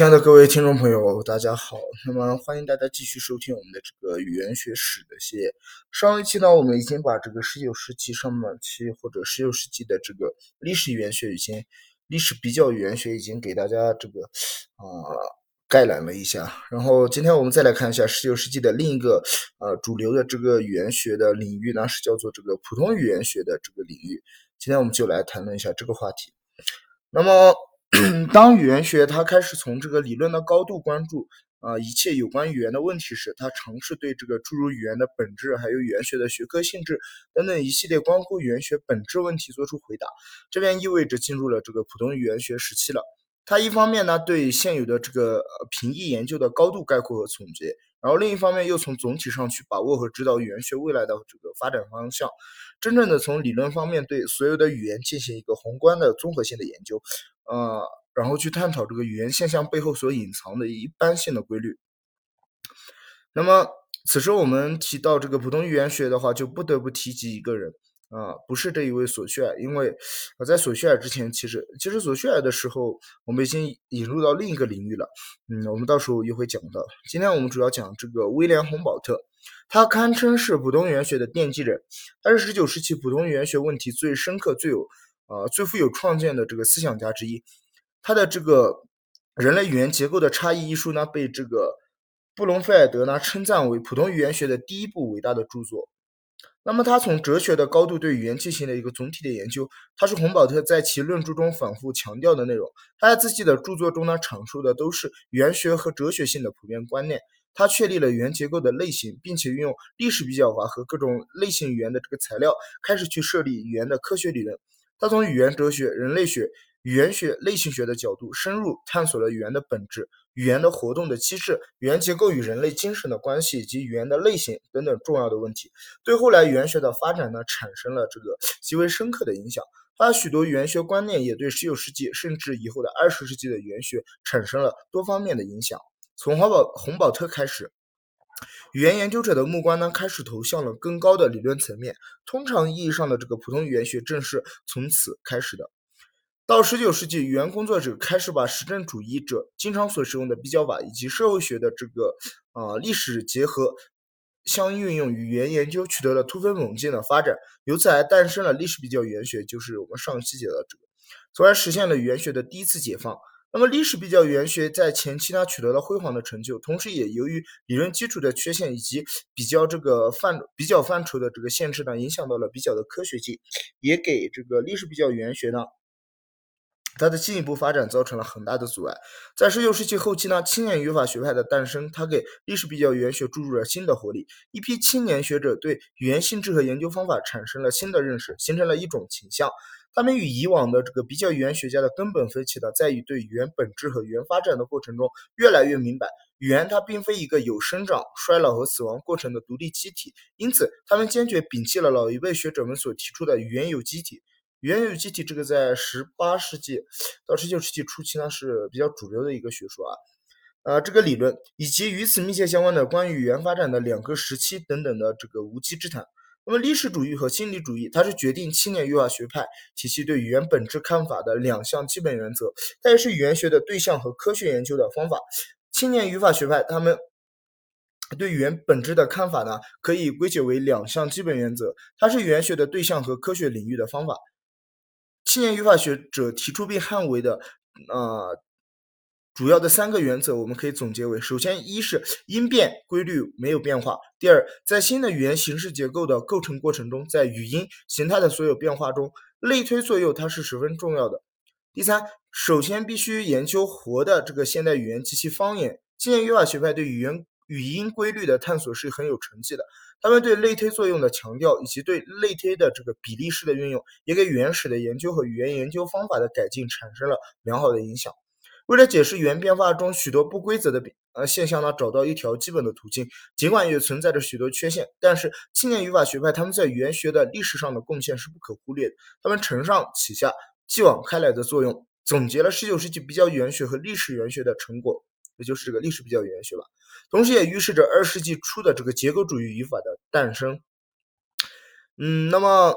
亲爱的各位听众朋友，大家好。那么欢迎大家继续收听我们的这个语言学史的系列。上一期呢，我们已经把这个十九世纪上半期或者十九世纪的这个历史语言学已经历史比较语言学已经给大家这个啊概览了一下。然后今天我们再来看一下十九世纪的另一个呃主流的这个语言学的领域呢，是叫做这个普通语言学的这个领域。今天我们就来谈论一下这个话题。那么。当语言学它开始从这个理论的高度关注啊一切有关语言的问题时，它尝试对这个诸如语言的本质，还有语言学的学科性质等等一系列关乎语言学本质问题做出回答。这便意味着进入了这个普通语言学时期了。它一方面呢对现有的这个评议研究的高度概括和总结，然后另一方面又从总体上去把握和指导语言学未来的这个发展方向，真正的从理论方面对所有的语言进行一个宏观的综合性的研究。呃，然后去探讨这个语言现象背后所隐藏的一般性的规律。那么，此时我们提到这个普通语言学的话，就不得不提及一个人啊，不是这一位索绪尔，因为呃，在索绪尔之前，其实其实索绪尔的时候，我们已经引入到另一个领域了。嗯，我们到时候又会讲到。今天我们主要讲这个威廉·洪堡特，他堪称是普通语言学的奠基人，他是十九世纪普通语言学问题最深刻、最有。啊，最富有创建的这个思想家之一，他的这个《人类语言结构的差异》一书呢，被这个布隆菲尔德呢称赞为普通语言学的第一部伟大的著作。那么，他从哲学的高度对语言进行了一个总体的研究，他是洪堡特在其论著中反复强调的内容。他在自己的著作中呢，阐述的都是语言学和哲学性的普遍观念。他确立了语言结构的类型，并且运用历史比较法和各种类型语言的这个材料，开始去设立语言的科学理论。他从语言哲学、人类学、语言学、类型学的角度，深入探索了语言的本质、语言的活动的机制、语言结构与人类精神的关系以及语言的类型等等重要的问题，对后来语言学的发展呢产生了这个极为深刻的影响。他许多语言学观念也对19世纪甚至以后的20世纪的语言学产生了多方面的影响。从洪堡洪堡特开始。语言研究者的目光呢，开始投向了更高的理论层面。通常意义上的这个普通语言学正是从此开始的。到十九世纪，语言工作者开始把实证主义者经常所使用的比较法以及社会学的这个啊历史结合相运用，语言研究取得了突飞猛进的发展。由此还诞生了历史比较语言学，就是我们上期讲的这个，从而实现了语言学的第一次解放。那么，历史比较语言学在前期呢取得了辉煌的成就，同时也由于理论基础的缺陷以及比较这个范比较范畴的这个限制呢，影响到了比较的科学性，也给这个历史比较语言学呢它的进一步发展造成了很大的阻碍。在十九世纪后期呢，青年语法学派的诞生，它给历史比较语言学注入了新的活力。一批青年学者对语言性质和研究方法产生了新的认识，形成了一种倾向。他们与以往的这个比较语言学家的根本分歧呢，在于对语言本质和语言发展的过程中越来越明白，语言它并非一个有生长、衰老和死亡过程的独立机体。因此，他们坚决摒弃了老一辈学者们所提出的语言有机体。语言有机体这个在十八世纪到十九世纪初期呢是比较主流的一个学说啊，呃，这个理论以及与此密切相关的关于语言发展的两个时期等等的这个无稽之谈。那么，历史主义和心理主义，它是决定青年语法学派体系对语言本质看法的两项基本原则，它也是语言学的对象和科学研究的方法。青年语法学派他们对语言本质的看法呢，可以归结为两项基本原则，它是语言学的对象和科学领域的方法。青年语法学者提出并捍卫的，呃。主要的三个原则，我们可以总结为：首先，一是因变规律没有变化；第二，在新的语言形式结构的构成过程中，在语音形态的所有变化中，类推作用它是十分重要的；第三，首先必须研究活的这个现代语言及其方言。青年语法学派对语言语音规律的探索是很有成绩的，他们对类推作用的强调以及对类推的这个比例式的运用，也给语言史的研究和语言研究方法的改进产生了良好的影响。为了解释原变化中许多不规则的呃现象呢，找到一条基本的途径。尽管也存在着许多缺陷，但是青年语法学派他们在语言学的历史上的贡献是不可忽略的。他们承上启下、继往开来的作用，总结了19世纪比较语言学和历史语言学的成果，也就是这个历史比较语言学吧。同时也预示着20世纪初的这个结构主义语法的诞生。嗯，那么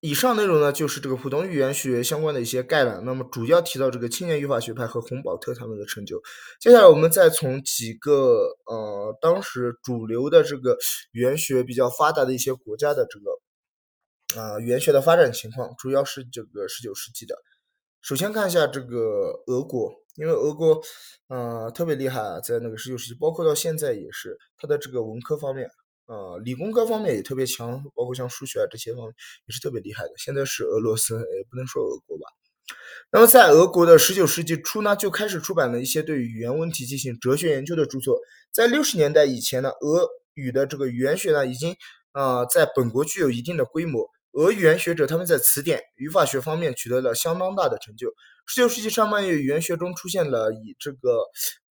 以上内容呢，就是这个普通语言学相关的一些概览。那么主要提到这个青年语法学派和洪堡特他们的成就。接下来我们再从几个呃当时主流的这个语言学比较发达的一些国家的这个啊语言学的发展情况，主要是这个十九世纪的。首先看一下这个俄国，因为俄国呃特别厉害啊，在那个十九世纪，包括到现在也是它的这个文科方面。呃，理工科方面也特别强，包括像数学啊这些方面也是特别厉害的。现在是俄罗斯，也不能说俄国吧。那么在俄国的十九世纪初呢，就开始出版了一些对语言问题进行哲学研究的著作。在六十年代以前呢，俄语的这个语言学呢，已经啊在本国具有一定的规模。俄语言学者他们在词典、语法学方面取得了相当大的成就。十九世纪上半叶，语言学中出现了以这个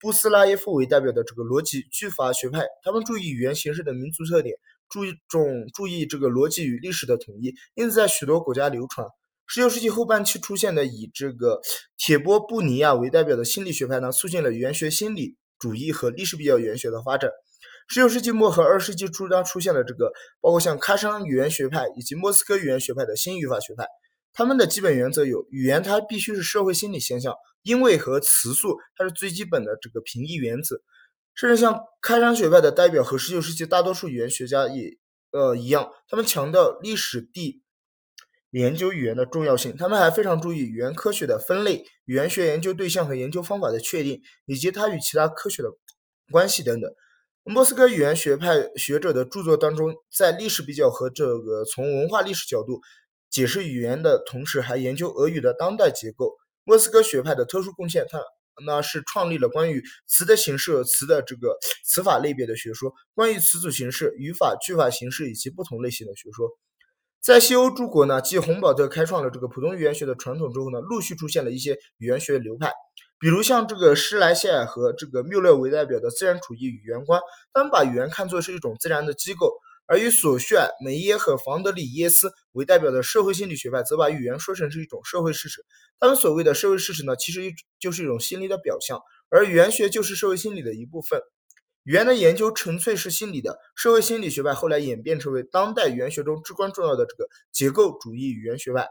布斯拉耶夫为代表的这个逻辑句法学派，他们注意语言形式的民族特点，注重注意这个逻辑与历史的统一，因此在许多国家流传。十九世纪后半期出现的以这个铁波布尼亚为代表的心理学派呢，促进了语言学心理主义和历史比较语言学的发展。十九世纪末和二十世纪初，当出现了这个包括像喀山语言学派以及莫斯科语言学派的新语法学派。他们的基本原则有：语言它必须是社会心理现象，因为和词素它是最基本的这个平议原则。甚至像开山学派的代表和十九世纪大多数语言学家也呃一样，他们强调历史地研究语言的重要性。他们还非常注意语言科学的分类、语言学研究对象和研究方法的确定，以及它与其他科学的关系等等。莫斯科语言学派学者的著作当中，在历史比较和这个从文化历史角度解释语言的同时，还研究俄语的当代结构。莫斯科学派的特殊贡献，它那是创立了关于词的形式和词的这个词法类别的学说，关于词组形式、语法、句法形式以及不同类型的学说。在西欧诸国呢，继洪堡特开创了这个普通语言学的传统之后呢，陆续出现了一些语言学流派。比如像这个施莱谢尔和这个缪勒为代表的自然主义语言观，他们把语言看作是一种自然的机构；而以索绪尔、梅耶和房德里耶斯为代表的社会心理学派，则把语言说成是一种社会事实。他们所谓的社会事实呢，其实一就是一种心理的表象，而语言学就是社会心理的一部分。语言的研究纯粹是心理的，社会心理学派后来演变成为当代语言学中至关重要的这个结构主义语言学派。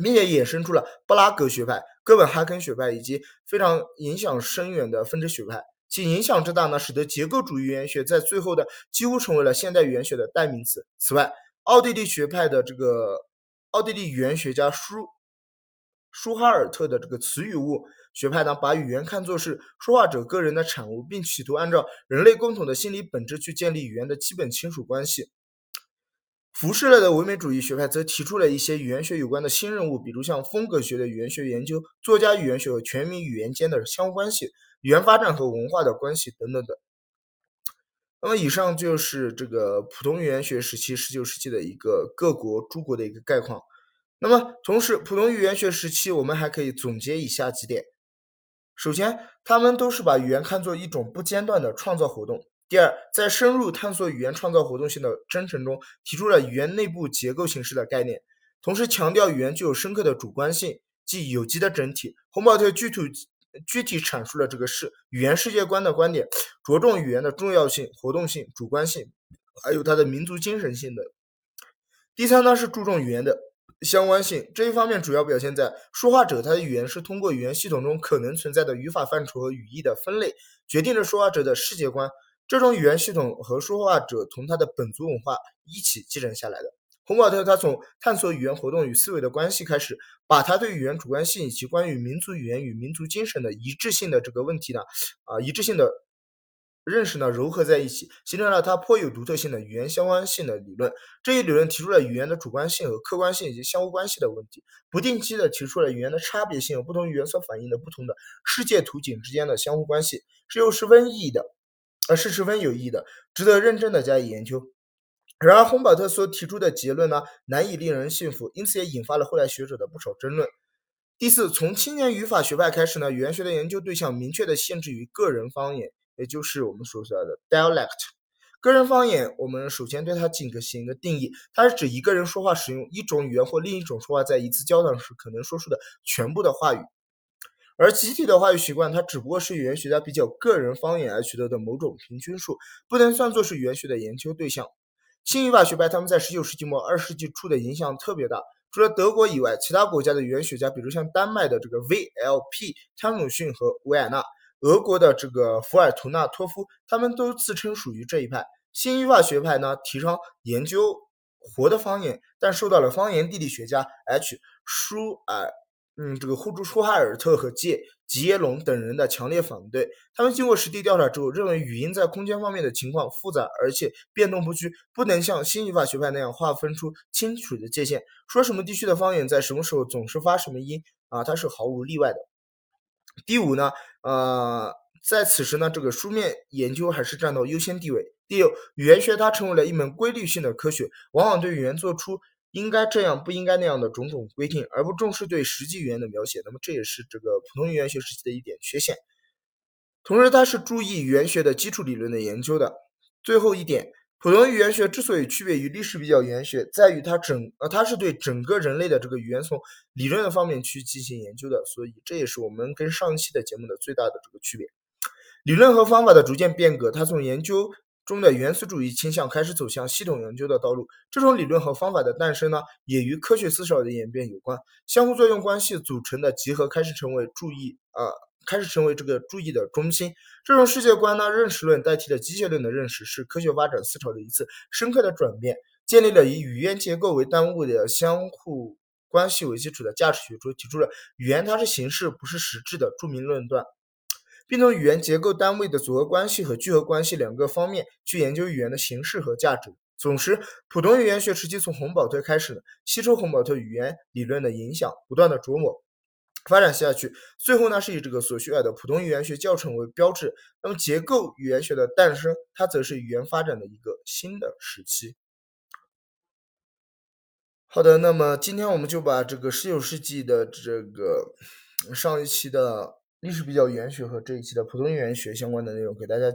并且衍生出了布拉格学派、哥本哈根学派以及非常影响深远的分支学派，其影响之大呢，使得结构主义语言学在最后的几乎成为了现代语言学的代名词。此外，奥地利学派的这个奥地利语言学家舒舒哈尔特的这个词语物学派呢，把语言看作是说话者个人的产物，并企图按照人类共同的心理本质去建立语言的基本亲属关系。浮士类的唯美主义学派则提出了一些语言学有关的新任务，比如像风格学的语言学研究、作家语言学和全民语言间的相互关系、语言发展和文化的关系等等等。那么，以上就是这个普通语言学时期十九世纪的一个各国诸国的一个概况。那么，同时，普通语言学时期我们还可以总结以下几点：首先，他们都是把语言看作一种不间断的创造活动。第二，在深入探索语言创造活动性的征程中，提出了语言内部结构形式的概念，同时强调语言具有深刻的主观性，即有机的整体。洪堡特具体具体阐述了这个世语言世界观的观点，着重语言的重要性、活动性、主观性，还有它的民族精神性的。第三呢，是注重语言的相关性，这一方面主要表现在说话者他的语言是通过语言系统中可能存在的语法范畴和语义的分类，决定了说话者的世界观。这种语言系统和说话者从他的本族文化一起继承下来的。洪堡特他从探索语言活动与思维的关系开始，把他对语言主观性以及关于民族语言与民族精神的一致性的这个问题呢，啊一致性的认识呢糅合在一起，形成了他颇有独特性的语言相关性的理论。这一理论提出了语言的主观性和客观性以及相互关系的问题，不定期的提出了语言的差别性和不同语言所反映的不同的世界图景之间的相互关系，是又十分意义的。而是十分有意义的，值得认真的加以研究。然而，洪堡特所提出的结论呢，难以令人信服，因此也引发了后来学者的不少争论。第四，从青年语法学派开始呢，语言学的研究对象明确的限制于个人方言，也就是我们所说的 dialect。个人方言，我们首先对它进行一个定义，它是指一个人说话使用一种语言或另一种说话，在一次交谈时可能说出的全部的话语。而集体的话语习惯，它只不过是语言学家比较个人方言而取得的某种平均数，不能算作是语言学的研究对象。新语法学派他们在十九世纪末二十世纪初的影响特别大。除了德国以外，其他国家的语言学家，比如像丹麦的这个 V.L.P. 汤姆逊和维尔纳，俄国的这个福尔图纳托夫，他们都自称属于这一派。新语法学派呢，提倡研究活的方言，但受到了方言地理学家 H. 舒尔。嗯，这个呼朱舒哈尔特和杰吉耶隆等人的强烈反对。他们经过实地调查之后，认为语音在空间方面的情况复杂，而且变动不居，不能像新语法学派那样划分出清楚的界限，说什么地区的方言在什么时候总是发什么音啊，它是毫无例外的。第五呢，呃，在此时呢，这个书面研究还是占到优先地位。第六，语言学它成为了一门规律性的科学，往往对语言做出。应该这样，不应该那样的种种规定，而不重视对实际语言的描写，那么这也是这个普通语言学时期的一点缺陷。同时，它是注意语言学的基础理论的研究的。最后一点，普通语言学之所以区别于历史比较语言学，在于它整呃，它是对整个人类的这个语言从理论的方面去进行研究的，所以这也是我们跟上期的节目的最大的这个区别。理论和方法的逐渐变革，它从研究。中的原素主义倾向开始走向系统研究的道路。这种理论和方法的诞生呢，也与科学思想的演变有关。相互作用关系组成的集合开始成为注意啊，开始成为这个注意的中心。这种世界观呢，认识论代替了机械论的认识，是科学发展思潮的一次深刻的转变，建立了以语言结构为单位的相互关系为基础的价值学说，提出了语言它是形式不是实质的著名论断。并从语言结构单位的组合关系和聚合关系两个方面去研究语言的形式和价值。总之，普通语言学时期从洪堡特开始，吸收洪堡特语言理论的影响，不断的琢磨发展下去。最后呢，是以这个索绪尔的普通语言学教程为标志。那么，结构语言学的诞生，它则是语言发展的一个新的时期。好的，那么今天我们就把这个十九世纪的这个上一期的。历史比较语言学和这一期的普通语言学相关的内容给大家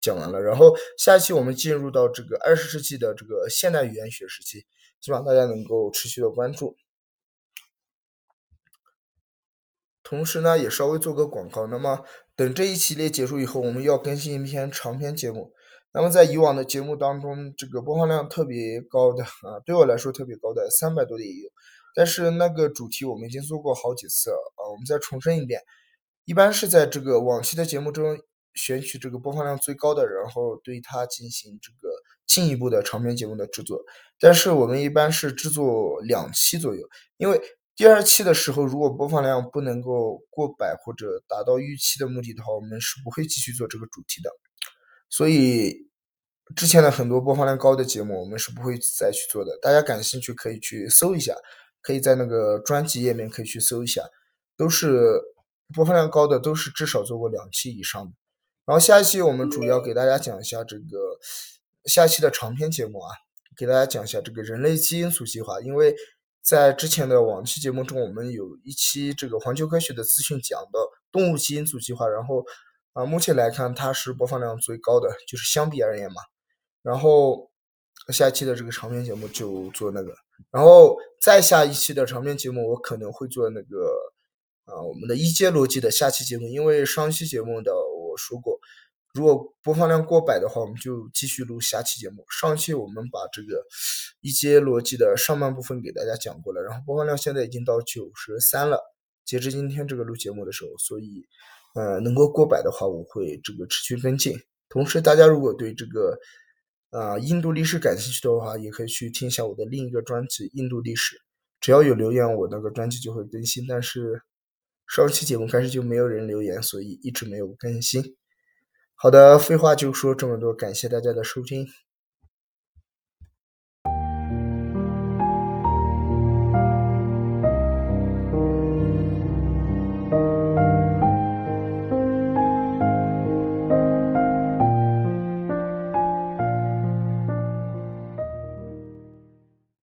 讲完了，然后下一期我们进入到这个二十世纪的这个现代语言学时期，希望大家能够持续的关注。同时呢，也稍微做个广告。那么等这一系列结束以后，我们要更新一篇长篇节目。那么在以往的节目当中，这个播放量特别高的啊，对我来说特别高的三百多的也有，但是那个主题我们已经做过好几次了啊，我们再重申一遍。一般是在这个往期的节目中选取这个播放量最高的，然后对它进行这个进一步的长篇节目的制作。但是我们一般是制作两期左右，因为第二期的时候如果播放量不能够过百或者达到预期的目的的话，我们是不会继续做这个主题的。所以之前的很多播放量高的节目，我们是不会再去做的。大家感兴趣可以去搜一下，可以在那个专辑页面可以去搜一下，都是。播放量高的都是至少做过两期以上的，然后下一期我们主要给大家讲一下这个下期的长篇节目啊，给大家讲一下这个人类基因组计划，因为在之前的往期节目中，我们有一期这个环球科学的资讯讲到动物基因组计划，然后啊目前来看它是播放量最高的，就是相比而言嘛，然后下期的这个长篇节目就做那个，然后再下一期的长篇节目我可能会做那个。啊，我们的一阶逻辑的下期节目，因为上期节目的我说过，如果播放量过百的话，我们就继续录下期节目。上期我们把这个一阶逻辑的上半部分给大家讲过了，然后播放量现在已经到九十三了，截至今天这个录节目的时候，所以呃能够过百的话，我会这个持续跟进。同时，大家如果对这个啊印度历史感兴趣的话，也可以去听一下我的另一个专辑《印度历史》，只要有留言，我那个专辑就会更新。但是。上期节目开始就没有人留言，所以一直没有更新。好的，废话就说这么多，感谢大家的收听。